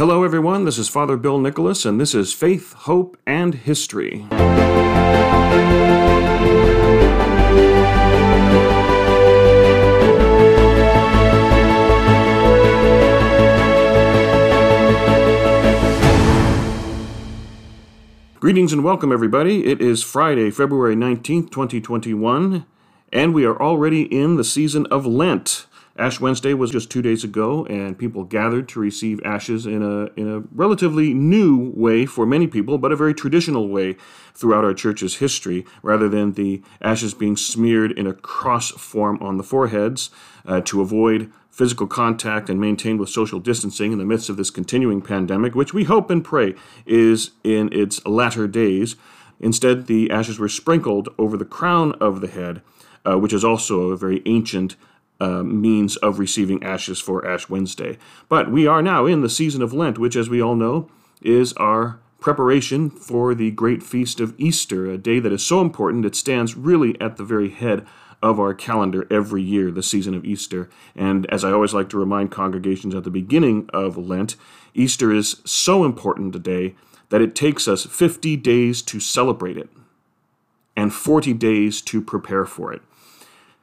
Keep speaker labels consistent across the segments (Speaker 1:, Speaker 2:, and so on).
Speaker 1: Hello, everyone. This is Father Bill Nicholas, and this is Faith, Hope, and History. Greetings and welcome, everybody. It is Friday, February 19th, 2021, and we are already in the season of Lent. Ash Wednesday was just two days ago, and people gathered to receive ashes in a in a relatively new way for many people, but a very traditional way throughout our church's history, rather than the ashes being smeared in a cross form on the foreheads uh, to avoid physical contact and maintained with social distancing in the midst of this continuing pandemic, which we hope and pray is in its latter days. Instead, the ashes were sprinkled over the crown of the head, uh, which is also a very ancient uh, means of receiving ashes for Ash Wednesday. But we are now in the season of Lent, which, as we all know, is our preparation for the great feast of Easter, a day that is so important it stands really at the very head of our calendar every year, the season of Easter. And as I always like to remind congregations at the beginning of Lent, Easter is so important a day that it takes us 50 days to celebrate it and 40 days to prepare for it.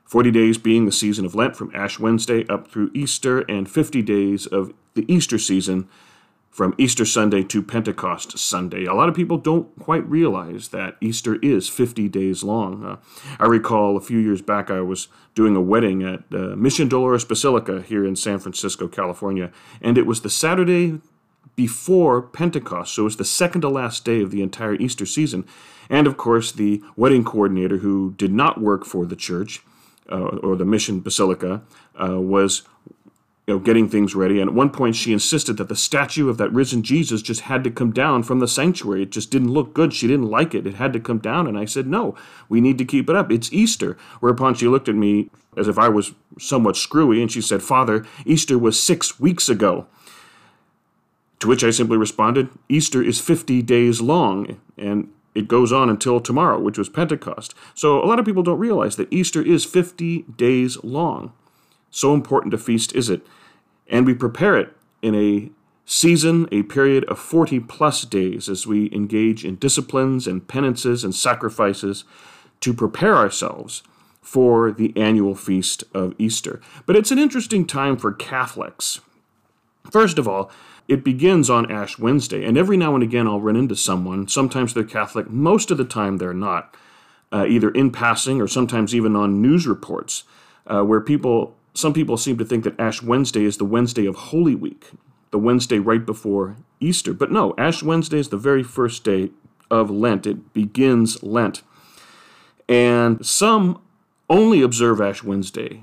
Speaker 1: 40 days being the season of Lent from Ash Wednesday up through Easter, and 50 days of the Easter season from Easter Sunday to Pentecost Sunday. A lot of people don't quite realize that Easter is 50 days long. Uh, I recall a few years back I was doing a wedding at uh, Mission Dolores Basilica here in San Francisco, California, and it was the Saturday before Pentecost, so it was the second to last day of the entire Easter season. And of course, the wedding coordinator who did not work for the church or the mission basilica uh, was you know, getting things ready. And at one point, she insisted that the statue of that risen Jesus just had to come down from the sanctuary. It just didn't look good. She didn't like it. It had to come down. And I said, no, we need to keep it up. It's Easter. Whereupon she looked at me as if I was somewhat screwy and she said, Father, Easter was six weeks ago. To which I simply responded, Easter is 50 days long. And it goes on until tomorrow, which was Pentecost. So a lot of people don't realize that Easter is 50 days long. So important a feast is it. And we prepare it in a season, a period of 40 plus days as we engage in disciplines and penances and sacrifices to prepare ourselves for the annual feast of Easter. But it's an interesting time for Catholics. First of all, it begins on Ash Wednesday, and every now and again I'll run into someone. Sometimes they're Catholic, most of the time they're not, uh, either in passing or sometimes even on news reports, uh, where people, some people seem to think that Ash Wednesday is the Wednesday of Holy Week, the Wednesday right before Easter. But no, Ash Wednesday is the very first day of Lent. It begins Lent. And some only observe Ash Wednesday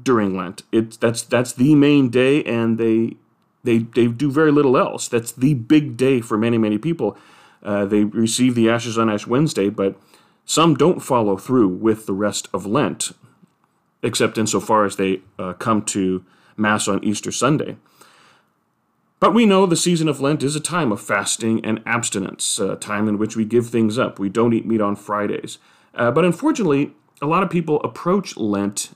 Speaker 1: during Lent. It's that's that's the main day, and they they, they do very little else. That's the big day for many, many people. Uh, they receive the ashes on Ash Wednesday, but some don't follow through with the rest of Lent, except insofar as they uh, come to Mass on Easter Sunday. But we know the season of Lent is a time of fasting and abstinence, a time in which we give things up. We don't eat meat on Fridays. Uh, but unfortunately, a lot of people approach Lent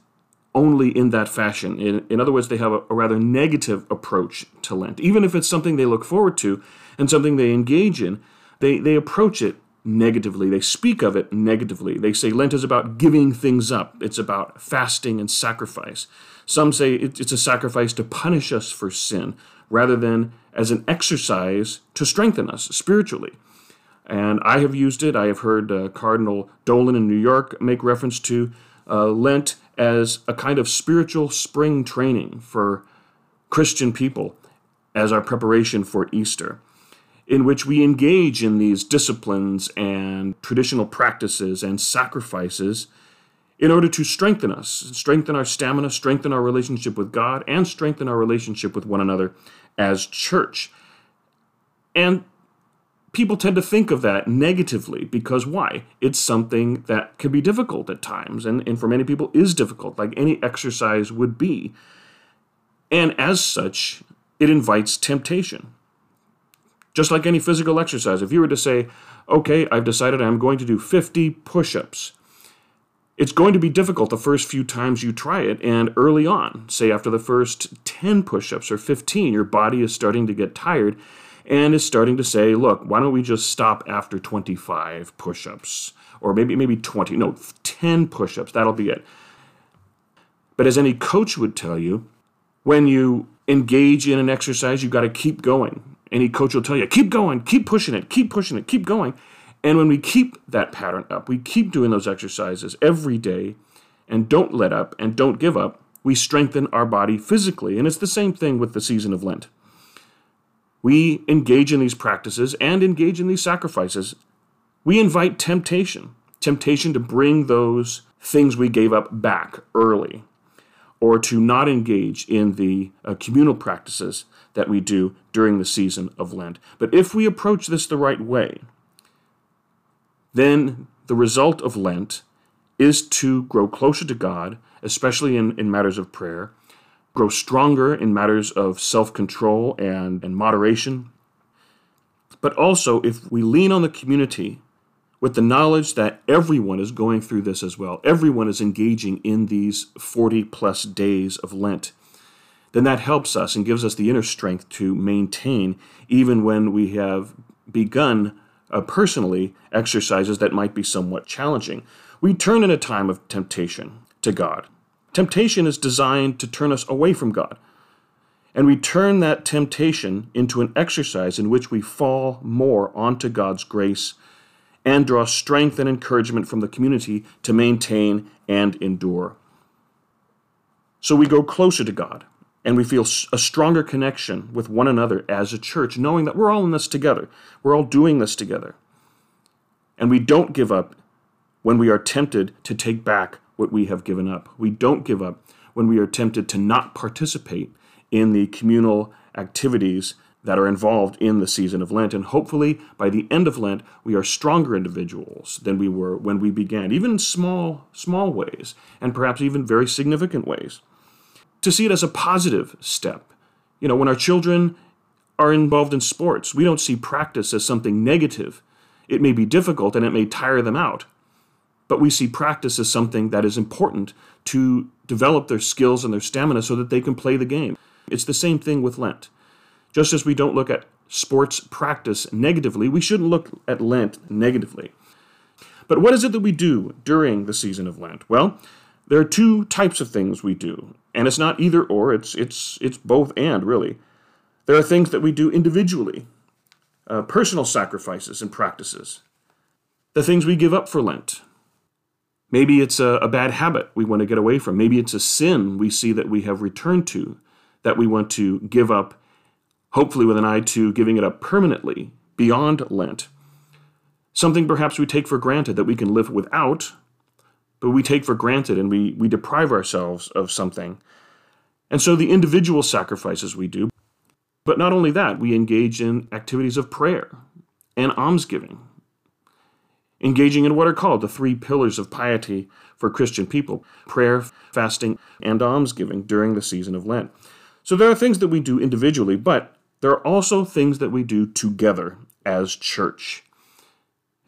Speaker 1: only in that fashion. In, in other words, they have a, a, rather negative approach to Lent. Even if it's something they look forward to and something they engage in, they, they approach it negatively. They speak of it negatively. They say Lent is about giving things up, it's about fasting and sacrifice. Some say it, it's a sacrifice to punish us for sin rather than as an exercise to strengthen us spiritually. And I have used it. I have heard uh, Cardinal Dolan in New York make reference to uh, Lent as a kind of spiritual spring training for Christian people as our preparation for Easter, in which we engage in these disciplines and traditional practices and sacrifices in order to strengthen us, strengthen our stamina, strengthen our relationship with God, and strengthen our relationship with one another as church. And people tend to think of that negatively because why? It's something that can be difficult at times, and, and for many people is difficult, like any exercise would be. And as such, it invites temptation. Just like any physical exercise, if you were to say, okay, I've decided I'm going to do 50 push ups, It's going to be difficult the first few times you try it, and early on, say after the first 10 push ups or 15, your body is starting to get tired and is starting to say, look, why don't we just stop after 25 push ups? Or maybe, maybe 20, no, 10 push ups, that'll be it. But as any coach would tell you, when you engage in an exercise, you've got to keep going. Any coach will tell you, keep going, keep pushing it, keep pushing it, keep going. And when we keep that pattern up, we keep doing those exercises every day and don't let up and don't give up, we strengthen our body physically. And it's the same thing with the season of Lent. We engage in these practices and engage in these sacrifices. We invite temptation, temptation to bring those things we gave up back early or to not engage in the uh, communal practices that we do during the season of Lent. But if we approach this the right way, then the result of Lent is to grow closer to God, especially in, in matters of prayer, grow stronger in matters of self control and, and moderation. But also, if we lean on the community with the knowledge that everyone is going through this as well, everyone is engaging in these 40 plus days of Lent, then that helps us and gives us the inner strength to maintain even when we have begun uh, personally exercises that might be somewhat challenging. We turn in a time of temptation to God. Temptation is designed to turn us away from God. And we turn that temptation into an exercise in which we fall more onto God's grace and draw strength and encouragement from the community to maintain and endure. So we go closer to God and we feel a stronger connection with one another as a church, knowing that we're all in this together. We're all doing this together. And we don't give up when we are tempted to take back what we have given up. We don't give up when we are tempted to not participate in the communal activities that are involved in the season of Lent. And hopefully, by the end of Lent, we are stronger individuals than we were when we began, even in small, small ways, and perhaps even very significant ways. To see it as a positive step. You know, when our children are involved in sports, we don't see practice as something negative. It may be difficult and it may tire them out, but we see practice as something that is important to develop their skills and their stamina so that they can play the game. It's the same thing with Lent. Just as we don't look at sports practice negatively, we shouldn't look at Lent negatively. But what is it that we do during the season of Lent? Well, there are two types of things we do, and it's not either or, it's, it's, it's both and, really. There are things that we do individually, uh, personal sacrifices and practices, the things we give up for Lent. Maybe it's a, a bad habit we want to get away from. Maybe it's a sin we see that we have returned to that we want to give up hopefully with an eye to giving it up permanently beyond Lent. Something perhaps we take for granted that we can live without, but we take for granted and we, we deprive ourselves of something. And so the individual sacrifices we do, but not only that, we engage in activities of prayer and almsgiving, engaging in what are called the three pillars of piety for Christian people prayer, fasting, and almsgiving during the season of Lent. So there are things that we do individually, but there are also things that we do together as church.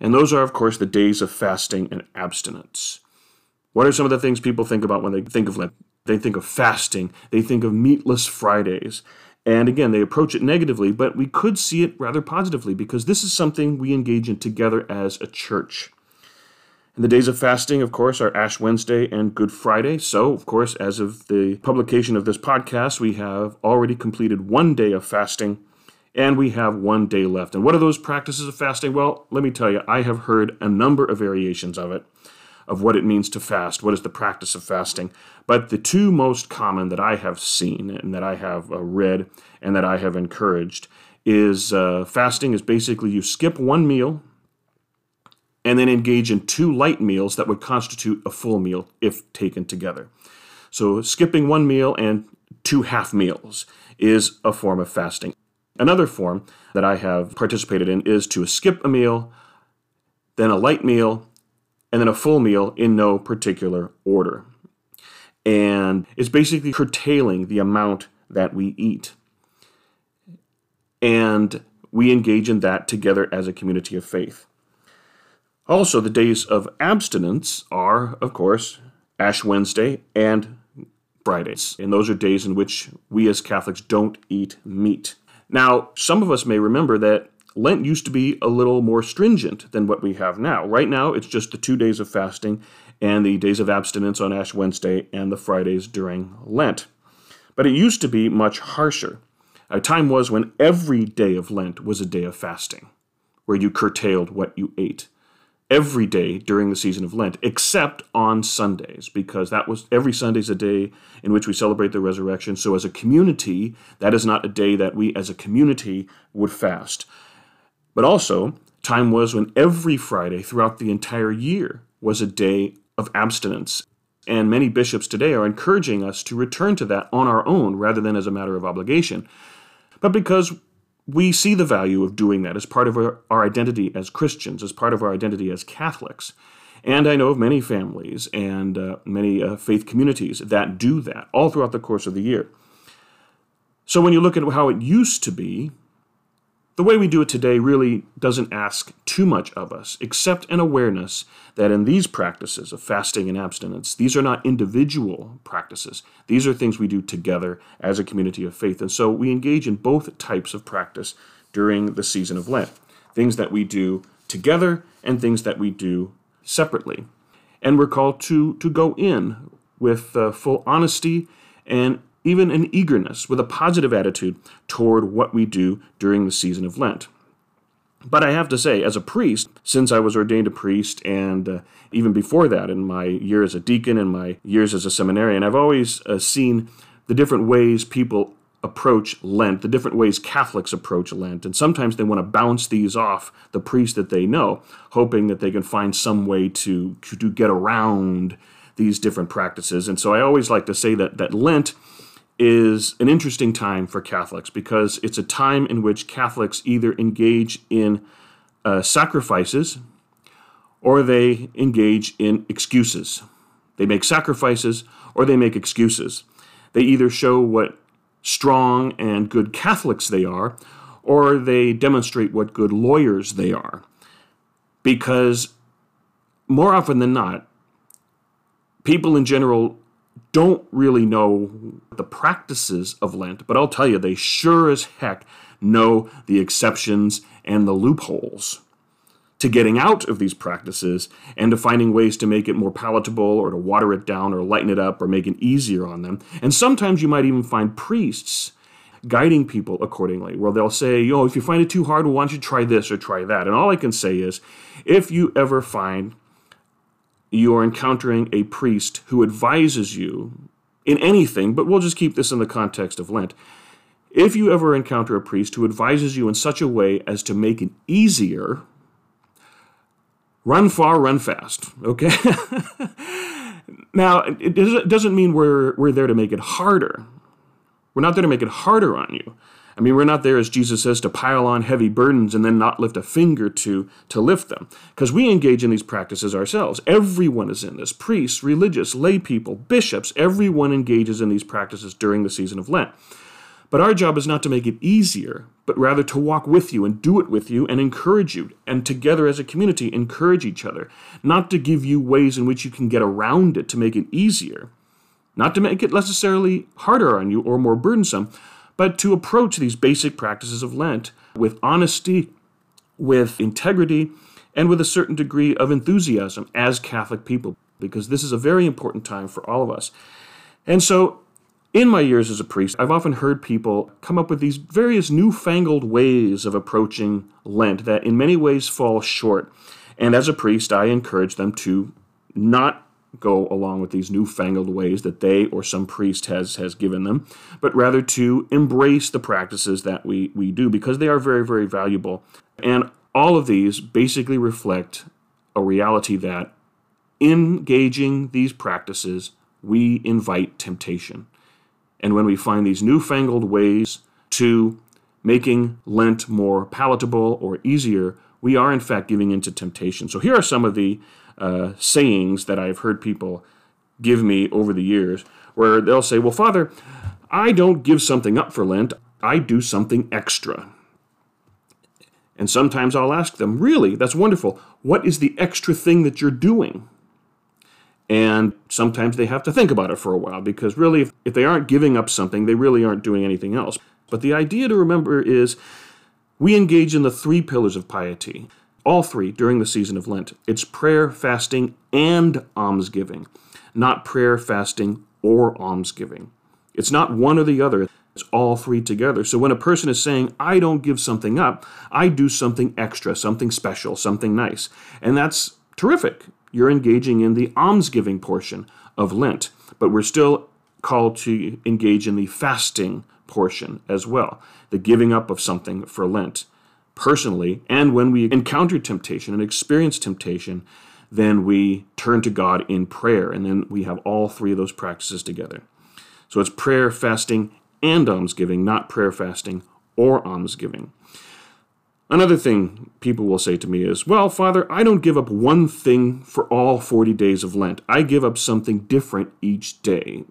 Speaker 1: And those are, of course, the days of fasting and abstinence. What are some of the things people think about when they think of Lent? They think of fasting, they think of meatless Fridays. And again, they approach it negatively, but we could see it rather positively because this is something we engage in together as a church. And the days of fasting, of course, are Ash Wednesday and Good Friday. So, of course, as of the publication of this podcast, we have already completed one day of fasting and we have one day left. And what are those practices of fasting? Well, let me tell you, I have heard a number of variations of it, of what it means to fast, what is the practice of fasting. But the two most common that I have seen and that I have uh, read and that I have encouraged is uh, fasting is basically you skip one meal and then engage in two light meals that would constitute a full meal if taken together. So, skipping one meal and two half meals is a form of fasting. Another form that I have participated in is to skip a meal, then a light meal, and then a full meal in no particular order. And it's basically curtailing the amount that we eat. And we engage in that together as a community of faith. Also, the days of abstinence are, of course, Ash Wednesday and Fridays. And those are days in which we as Catholics don't eat meat. Now, some of us may remember that Lent used to be a little more stringent than what we have now. Right now, it's just the two days of fasting and the days of abstinence on Ash Wednesday and the Fridays during Lent. But it used to be much harsher. A time was when every day of Lent was a day of fasting, where you curtailed what you ate every day during the season of Lent, except on Sundays, because that was every Sunday is a day in which we celebrate the resurrection. So, as a community, that is not a day that we as a community would fast. But also, time was when every Friday throughout the entire year was a day of abstinence. And many bishops today are encouraging us to return to that on our own rather than as a matter of obligation. But because we see the value of doing that as part of our, identity as Christians, as part of our identity as Catholics. And I know of many families and uh, many uh, faith communities that do that all throughout the course of the year. So when you look at how it used to be, the way we do it today really doesn't ask too much of us, except an awareness that in these practices of fasting and abstinence, these are not individual practices. These are things we do together as a community of faith. And so we engage in both types of practice during the season of Lent things that we do together and things that we do separately. And we're called to, to go in with uh, full honesty and even an eagerness, with a positive attitude toward what we do during the season of Lent. But I have to say, as a priest, since I was ordained a priest, and uh, even before that, in my year as a deacon and my years as a seminarian, I've always uh, seen the different ways people approach Lent, the different ways Catholics approach Lent. And sometimes they want to bounce these off the priest that they know, hoping that they can find some way to, to get around these different practices. And so I always like to say that, that Lent is an interesting time for Catholics because it's a time in which Catholics either engage in uh, sacrifices or they engage in excuses. They make sacrifices or they make excuses. They either show what strong and good Catholics they are or they demonstrate what good lawyers they are. Because more often than not, people in general don't really know the practices of Lent, but I'll tell you, they sure as heck know the exceptions and the loopholes to getting out of these practices and to finding ways to make it more palatable or to water it down or lighten it up or make it easier on them. And sometimes you might even find priests guiding people accordingly, where they'll say, yo, if you find it too hard, well, why don't you try this or try that? And all I can say is, if you ever find you are encountering a priest who advises you in anything, but we'll just keep this in the context of Lent. If you ever encounter a priest who advises you in such a way as to make it easier, run far, run fast, okay? now, it doesn't mean we're, we're there to make it harder. We're not there to make it harder on you. I mean, we're not there, as Jesus says, to pile on heavy burdens and then not lift a finger to, to lift them, because we engage in these practices ourselves. Everyone is in this. Priests, religious, lay people, bishops, everyone engages in these practices during the season of Lent. But our job is not to make it easier, but rather to walk with you and do it with you and encourage you, and together as a community encourage each other, not to give you ways in which you can get around it to make it easier, not to make it necessarily harder on you or more burdensome, but to approach these basic practices of Lent with honesty, with integrity, and with a certain degree of enthusiasm as Catholic people, because this is a very important time for all of us. And so, in my years as a priest, I've often heard people come up with these various newfangled ways of approaching Lent that in many ways fall short. And as a priest, I encourage them to not go along with these newfangled ways that they or some priest has has given them, but rather to embrace the practices that we we do because they are very very valuable. And all of these basically reflect a reality that engaging these practices, we invite temptation. And when we find these newfangled ways to making Lent more palatable or easier, we are in fact giving into temptation. So here are some of the uh, sayings that I've heard people give me over the years, where they'll say, Well, Father, I don't give something up for Lent, I do something extra. And sometimes I'll ask them, Really? That's wonderful. What is the extra thing that you're doing? And sometimes they have to think about it for a while because really, if, if they aren't giving up something, they really aren't doing anything else. But the idea to remember is we engage in the three pillars of piety, all three during the season of Lent. It's prayer, fasting, and almsgiving, not prayer, fasting, or almsgiving. It's not one or the other. It's all three together. So when a person is saying, I don't give something up, I do something extra, something special, something nice. And that's terrific you're engaging in the almsgiving portion of Lent, but we're still called to engage in the fasting portion as well, the giving up of something for Lent. Personally, and when we encounter temptation and experience temptation, then we turn to God in prayer, and then we have all three of those practices together. So it's prayer, fasting, and almsgiving, not prayer, fasting, or almsgiving. Another thing people will say to me is, Well, Father, I don't give up one thing for all 40 days of Lent. I give up something different each day.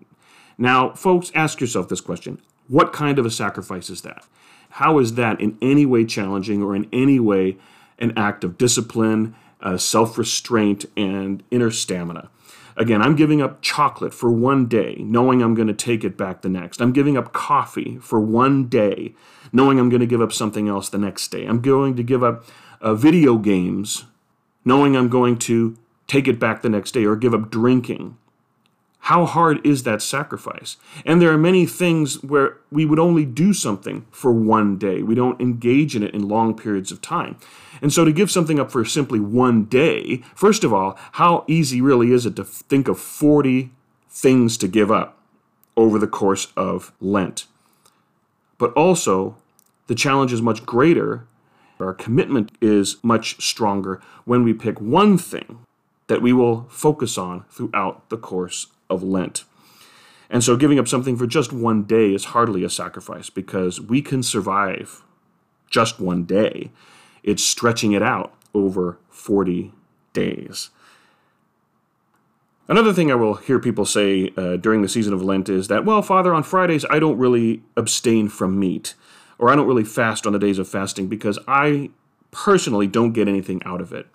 Speaker 1: Now, folks, ask yourself this question What kind of a sacrifice is that? How is that in any way challenging or in any way an act of discipline, uh, self restraint, and inner stamina? Again, I'm giving up chocolate for one day, knowing I'm going to take it back the next. I'm giving up coffee for one day, knowing I'm going to give up something else the next day. I'm going to give up uh, video games, knowing I'm going to take it back the next day, or give up drinking. How hard is that sacrifice? And there are many things where we would only do something for one day. We don't engage in it in long periods of time. And so to give something up for simply one day, first of all, how easy really is it to think of 40 things to give up over the course of Lent? But also, the challenge is much greater. Our commitment is much stronger when we pick one thing that we will focus on throughout the course of Lent. And so giving up something for just one day is hardly a sacrifice because we can survive just one day. It's stretching it out over 40 days. Another thing I will hear people say uh, during the season of Lent is that, well, Father, on Fridays I don't really abstain from meat, or I don't really fast on the days of fasting because I personally don't get anything out of it.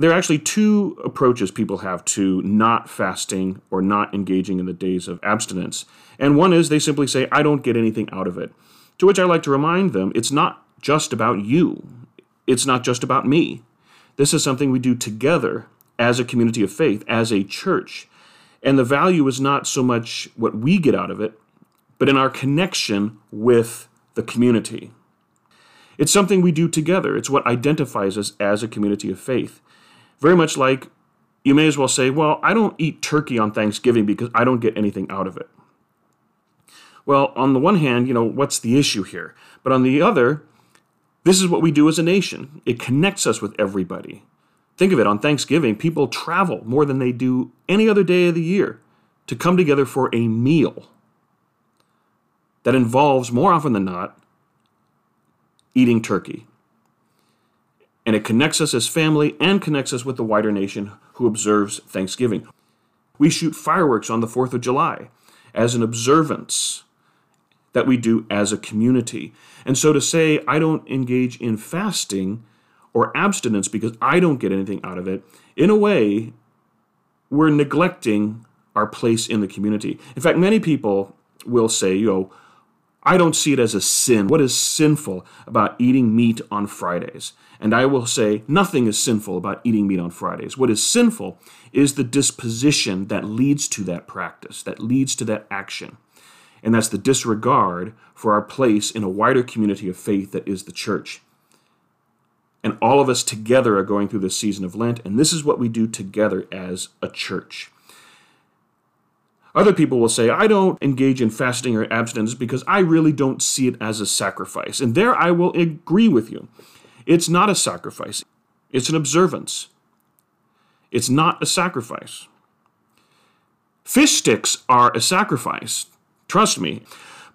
Speaker 1: There are actually two approaches people have to not fasting or not engaging in the days of abstinence. And one is they simply say, I don't get anything out of it. To which I like to remind them, it's not just about you, it's not just about me. This is something we do together as a community of faith, as a church. And the value is not so much what we get out of it, but in our connection with the community. It's something we do together. It's what identifies us as a community of faith. Very much like you may as well say, Well, I don't eat turkey on Thanksgiving because I don't get anything out of it. Well, on the one hand, you know, what's the issue here? But on the other, this is what we do as a nation. It connects us with everybody. Think of it on Thanksgiving, people travel more than they do any other day of the year to come together for a meal that involves, more often than not, eating turkey. And it connects us as family and connects us with the wider nation who observes Thanksgiving. We shoot fireworks on the 4th of July as an observance that we do as a community. And so to say, I don't engage in fasting or abstinence because I don't get anything out of it, in a way, we're neglecting our place in the community. In fact, many people will say, you know, I don't see it as a sin. What is sinful about eating meat on Fridays? And I will say, nothing is sinful about eating meat on Fridays. What is sinful is the disposition that leads to that practice, that leads to that action. And that's the disregard for our place in a wider community of faith that is the church. And all of us together are going through this season of Lent, and this is what we do together as a church. Other people will say, I don't engage in fasting or abstinence because I really don't see it as a sacrifice. And there I will agree with you. It's not a sacrifice, it's an observance. It's not a sacrifice. Fish sticks are a sacrifice, trust me.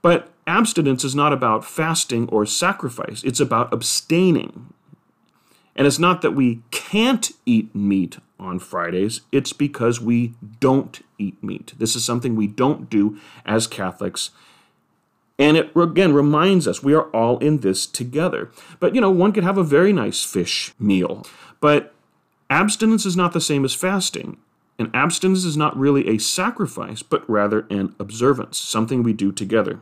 Speaker 1: But abstinence is not about fasting or sacrifice, it's about abstaining. And it's not that we can't eat meat on Fridays, it's because we don't eat meat. This is something we don't do as Catholics And it again reminds us we are all in this together. But you know, one could have a very nice fish meal. But abstinence is not the same as fasting. And abstinence is not really a sacrifice, but rather an observance, something we do together.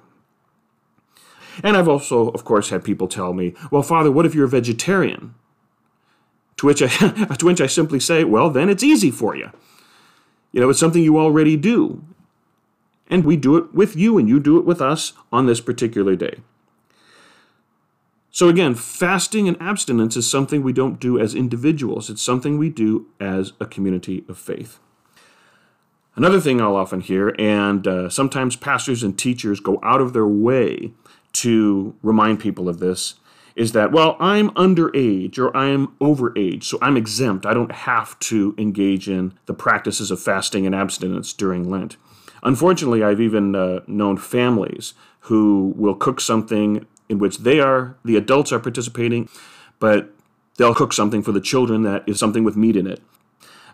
Speaker 1: And I've also, of course, had people tell me, well, Father, what if you're a vegetarian? To which I, to which I simply say, well, then it's easy for you. You know, it's something you already do. And we do it with you, and you do it with us on this particular day. So, again, fasting and abstinence is something we don't do as individuals, it's something we do as a community of faith. Another thing I'll often hear, and uh, sometimes pastors and teachers go out of their way to remind people of this, is that, well, I'm underage or I'm overage, so I'm exempt. I don't have to engage in the practices of fasting and abstinence during Lent. Unfortunately, I've even uh, known families who will cook something in which they are, the adults are participating, but they'll cook something for the children that is something with meat in it.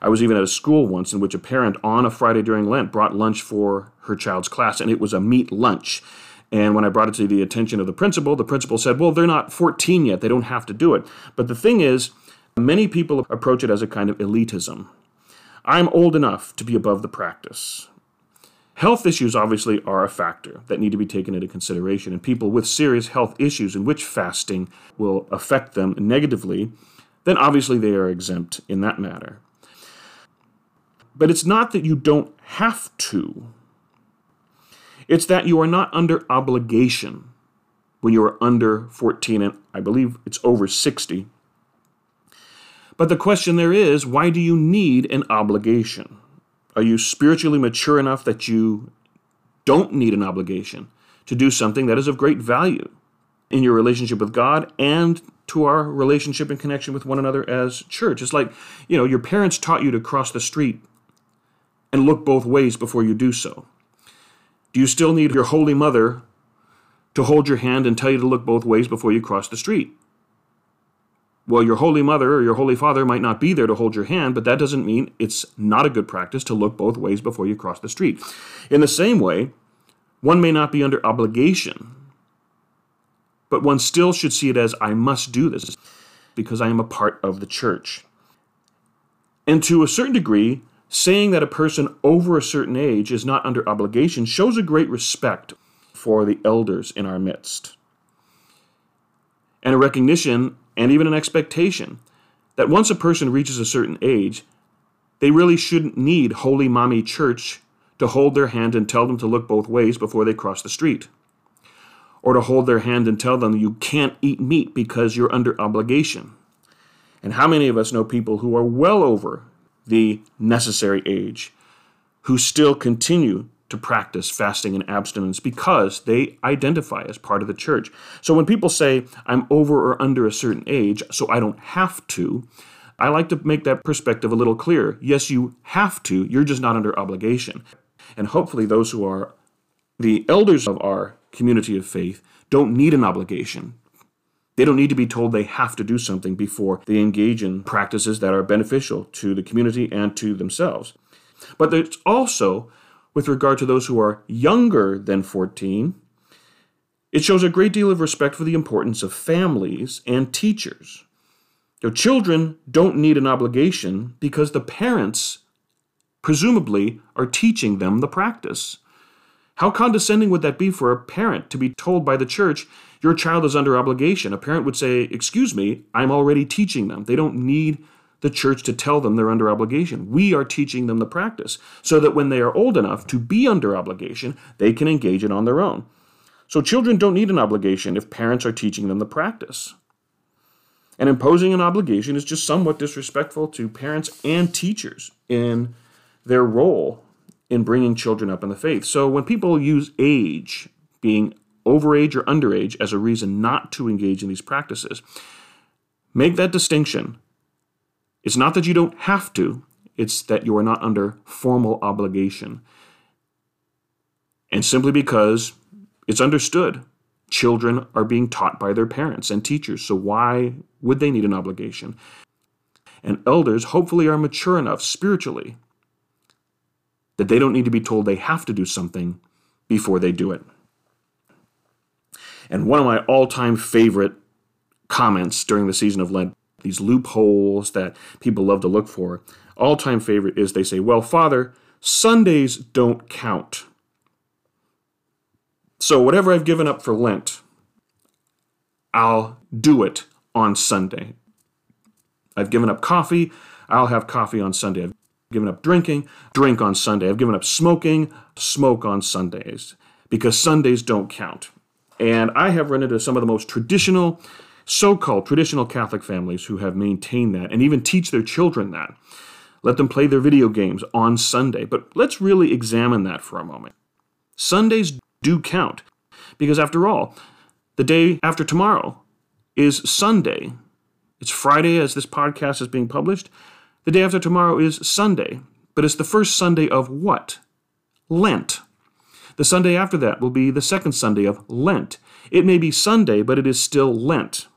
Speaker 1: I was even at a school once in which a parent on a Friday during Lent brought lunch for her child's class, and it was a meat lunch. And when I brought it to the attention of the principal, the principal said, Well, they're not 14 yet. They don't have to do it. But the thing is, many people approach it as a kind of elitism. I'm old enough to be above the practice. Health issues obviously are a factor that need to be taken into consideration, and people with serious health issues in which fasting will affect them negatively, then obviously they are exempt in that matter. But it's not that you don't have to, it's that you are not under obligation when you are under 14, and I believe it's over 60. But the question there is why do you need an obligation? Are you spiritually mature enough that you don't need an obligation to do something that is of great value in your relationship with God and to our relationship and connection with one another as church? It's like, you know, your parents taught you to cross the street and look both ways before you do so. Do you still need your holy mother to hold your hand and tell you to look both ways before you cross the street? Well, your holy mother or your holy father might not be there to hold your hand, but that doesn't mean it's not a good practice to look both ways before you cross the street. In the same way, one may not be under obligation, but one still should see it as I must do this because I am a part of the church. And to a certain degree, saying that a person over a certain age is not under obligation shows a great respect for the elders in our midst and a recognition and even an expectation that once a person reaches a certain age, they really shouldn't need holy mommy church to hold their hand and tell them to look both ways before they cross the street. Or to hold their hand and tell them you can't eat meat because you're under obligation. And how many of us know people who are well over the necessary age who still continue to practice fasting and abstinence because they identify as part of the church. So when people say, I'm over or under a certain age, so I don't have to, I like to make that perspective a little clearer. Yes, you have to, you're just not under obligation. And hopefully, those who are the elders of our community of faith don't need an obligation. They don't need to be told they have to do something before they engage in practices that are beneficial to the community and to themselves. But there's also with regard to those who are younger than 14, it shows a great deal of respect for the importance of families and teachers. You know, children don't need an obligation because the parents, presumably, are teaching them the practice. How condescending would that be for a parent to be told by the church, your child is under obligation? A parent would say, Excuse me, I'm already teaching them. They don't need the church to tell them they're under obligation. We are teaching them the practice so that when they are old enough to be under obligation, they can engage it on their own. So children don't need an obligation if parents are teaching them the practice. And imposing an obligation is just somewhat disrespectful to parents and teachers in their role in bringing children up in the faith. So when people use age, being overage or underage, as a reason not to engage in these practices, make that distinction it's not that you don't have to, it's that you are not under formal obligation. And simply because it's understood children are being taught by their parents and teachers, so why would they need an obligation? And elders hopefully are mature enough spiritually that they don't need to be told they have to do something before they do it. And one of my all time favorite comments during the season of Lent, these loopholes that people love to look for, all time favorite is they say, Well, Father, Sundays don't count. So whatever I've given up for Lent, I'll do it on Sunday. I've given up coffee, I'll have coffee on Sunday. I've given up drinking, drink on Sunday. I've given up smoking, smoke on Sundays because Sundays don't count. And I have run into some of the most traditional, so called traditional Catholic families who have maintained that and even teach their children that. Let them play their video games on Sunday. But let's really examine that for a moment. Sundays do count because, after all, the day after tomorrow is Sunday. It's Friday as this podcast is being published. The day after tomorrow is Sunday, but it's the first Sunday of what? Lent. The Sunday after that will be the second Sunday of Lent. It may be Sunday, but it is still Lent.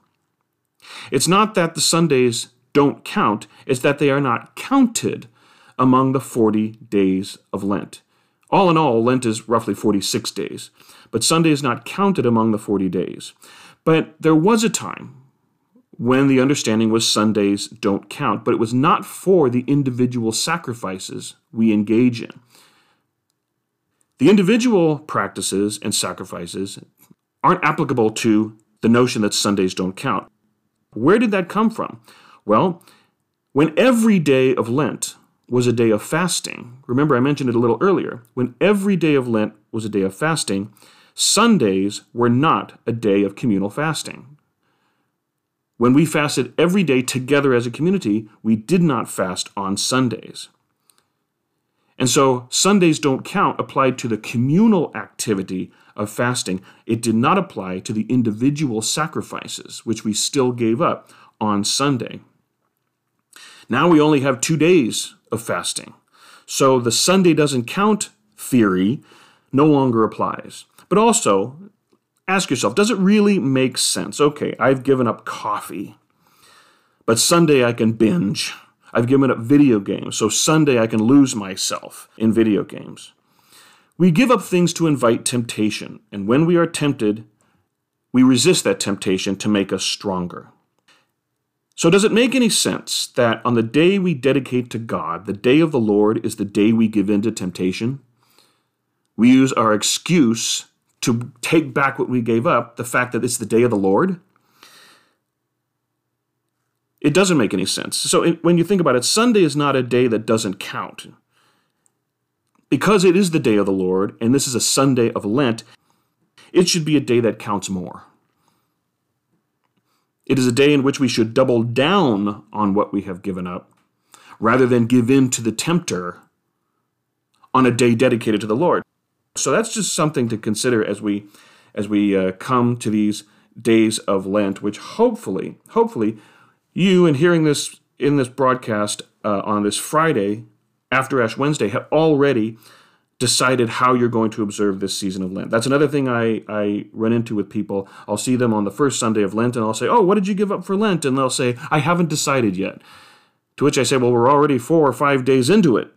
Speaker 1: It's not that the Sundays don't count, it's that they are not counted among the 40 days of Lent. All in all, Lent is roughly 46 days, but Sunday is not counted among the 40 days. But there was a time when the understanding was Sundays don't count, but it was not for the individual sacrifices we engage in. The individual practices and sacrifices aren't applicable to the notion that Sundays don't count. Where did that come from? Well, when every day of Lent was a day of fasting, remember I mentioned it a little earlier, when every day of Lent was a day of fasting, Sundays were not a day of communal fasting. When we fasted every day together as a community, we did not fast on Sundays. And so Sundays don't count applied to the communal activity of fasting. It did not apply to the individual sacrifices, which we still gave up on Sunday. Now we only have two days of fasting. So the Sunday doesn't count theory no longer applies. But also, ask yourself does it really make sense? Okay, I've given up coffee, but Sunday I can binge. I've given up video games, so Sunday I can lose myself in video games. We give up things to invite temptation, and when we are tempted, we resist that temptation to make us stronger. So, does it make any sense that on the day we dedicate to God, the day of the Lord is the day we give in to temptation? We use our excuse to take back what we gave up, the fact that it's the day of the Lord. It doesn't make any sense. So, it, when you think about it, Sunday is not a day that doesn't count. Because it is the day of the Lord, and this is a Sunday of Lent, it should be a day that counts more. It is a day in which we should double down on what we have given up rather than give in to the tempter on a day dedicated to the Lord. So that's just something to consider as we as we uh, come to these days of Lent, which hopefully, hopefully, you in hearing this in this broadcast uh, on this Friday after Ash Wednesday have already decided how you're going to observe this season of Lent. That's another thing I, I run into with people. I'll see them on the first Sunday of Lent and I'll say, Oh, what did you give up for Lent? And they'll say, I haven't decided yet. To which I say, Well, we're already four or five days into it.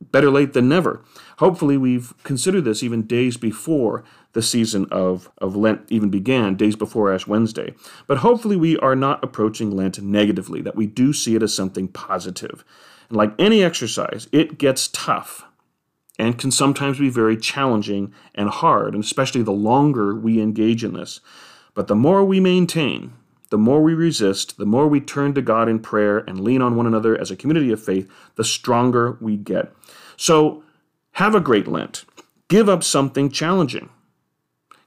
Speaker 1: Better late than never. Hopefully, we've considered this even days before the season of, of Lent even began, days before Ash Wednesday. But hopefully, we are not approaching Lent negatively, that we do see it as something positive. And like any exercise, it gets tough and can sometimes be very challenging and hard, and especially the longer we engage in this. But the more we maintain, the more we resist, the more we turn to God in prayer and lean on one another as a community of faith, the stronger we get. So, have a great Lent. Give up something challenging.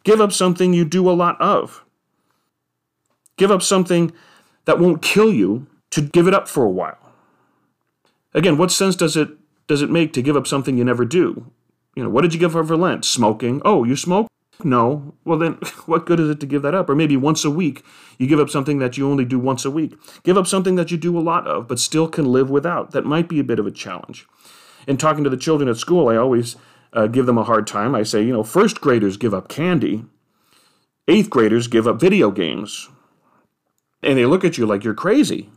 Speaker 1: Give up something you do a lot of. Give up something that won't kill you to give it up for a while. Again, what sense does it does it make to give up something you never do? You know, what did you give up for Lent? Smoking. Oh, you smoke? No. Well, then, what good is it to give that up? Or maybe once a week, you give up something that you only do once a week. Give up something that you do a lot of, but still can live without. That might be a bit of a challenge. In talking to the children at school, I always uh, give them a hard time. I say, you know, first graders give up candy, eighth graders give up video games. And they look at you like you're crazy.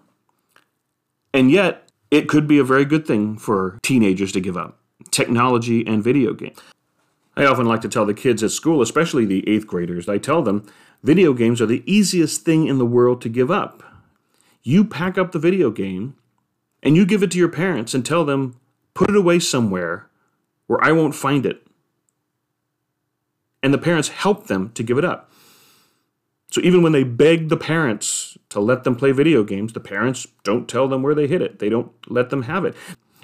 Speaker 1: And yet, it could be a very good thing for teenagers to give up technology and video games. I often like to tell the kids at school, especially the eighth graders, I tell them video games are the easiest thing in the world to give up. You pack up the video game and you give it to your parents and tell them, put it away somewhere where I won't find it. And the parents help them to give it up. So even when they beg the parents to let them play video games, the parents don't tell them where they hid it. They don't let them have it.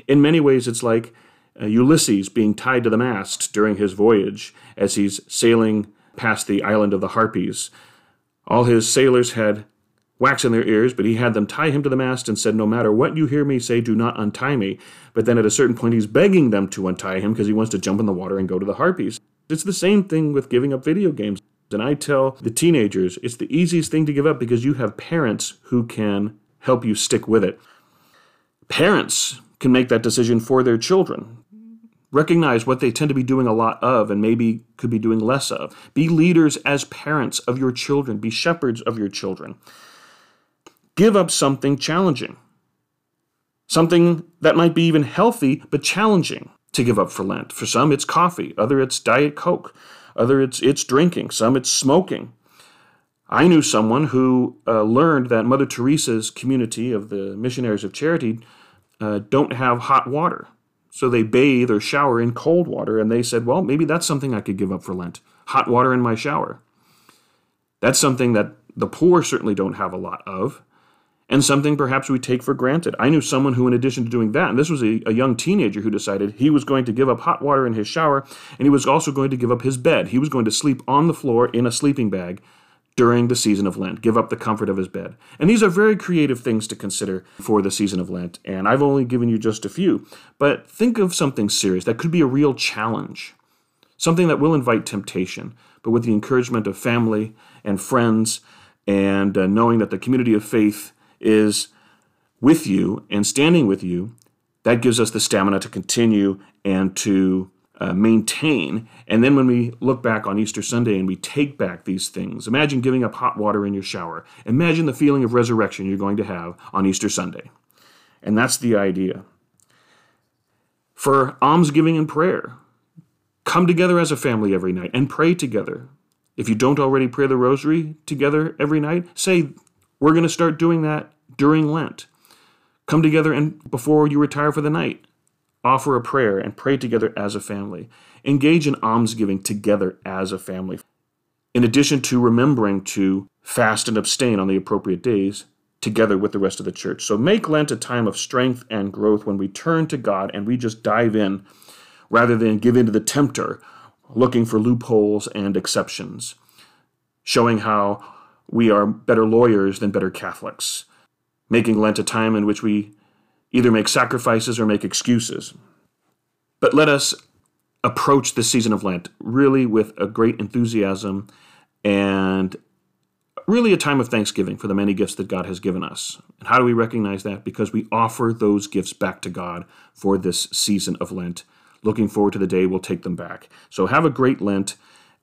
Speaker 1: In many ways, it's like uh, Ulysses being tied to the mast during his voyage as he's sailing past the island of the Harpies. All his sailors had wax in their ears, but he had them tie him to the mast and said, No matter what you hear me say, do not untie me. But then at a certain point, he's begging them to untie him because he wants to jump in the water and go to the Harpies. It's the same thing with giving up video games. And I tell the teenagers, it's the easiest thing to give up because you have parents who can help you stick with it. Parents can make that decision for their children. Recognize what they tend to be doing a lot of and maybe could be doing less of. Be leaders as parents of your children, be shepherds of your children. Give up something challenging, something that might be even healthy but challenging to give up for Lent. For some, it's coffee, other, it's Diet Coke, other, it's, it's drinking, some, it's smoking. I knew someone who uh, learned that Mother Teresa's community of the Missionaries of Charity uh, don't have hot water. So they bathe or shower in cold water, and they said, well, maybe that's something I could give up for Lent hot water in my shower. That's something that the poor certainly don't have a lot of, and something perhaps we take for granted. I knew someone who, in addition to doing that, and this was a, a young teenager who decided he was going to give up hot water in his shower, and he was also going to give up his bed. He was going to sleep on the floor in a sleeping bag during the season of Lent, give up the comfort of his bed. And these are very creative things to consider for the season of Lent, and I've only given you just a few. But think of something serious that could be a real challenge, something that will invite temptation, but with the encouragement of family and friends, and uh, knowing that the community of faith is with you and standing with you, that gives us the stamina to continue and to uh, maintain. And then when we look back on Easter Sunday and we take back these things, imagine giving up hot water in your shower. Imagine the feeling of resurrection you're going to have on Easter Sunday. And that's the idea. For almsgiving and prayer, come together as a family every night and pray together. If you don't already pray the rosary together every night, say, We're going to start doing that during Lent. Come together and before you retire for the night offer a prayer, and pray together as a family. Engage in almsgiving together as a family. In addition to remembering to fast and abstain on the appropriate days together with the rest of the church. So make Lent a time of strength and growth when we turn to God and we just dive in rather than give in to the tempter, looking for loopholes and exceptions, showing how we are better lawyers than better Catholics, making Lent a time in which we either make sacrifices or make excuses. But let us approach this season of Lent really with a great enthusiasm and really a time of thanksgiving for the many gifts that God has given us. And how do we recognize that? Because we offer those gifts back to God for this season of Lent. Looking forward to the day we'll take them back. So have a great Lent.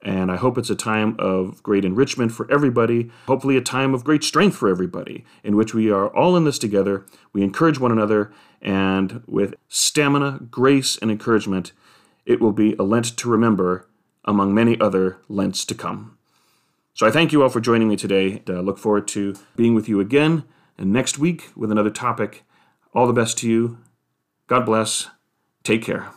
Speaker 1: And I hope it's a time of great enrichment for everybody, hopefully, a time of great strength for everybody, in which we are all in this together. We encourage one another, and with stamina, grace, and encouragement, it will be a Lent to remember among many other Lents to come. So I thank you all for joining me today. I look forward to being with you again and next week with another topic. All the best to you. God bless. Take care.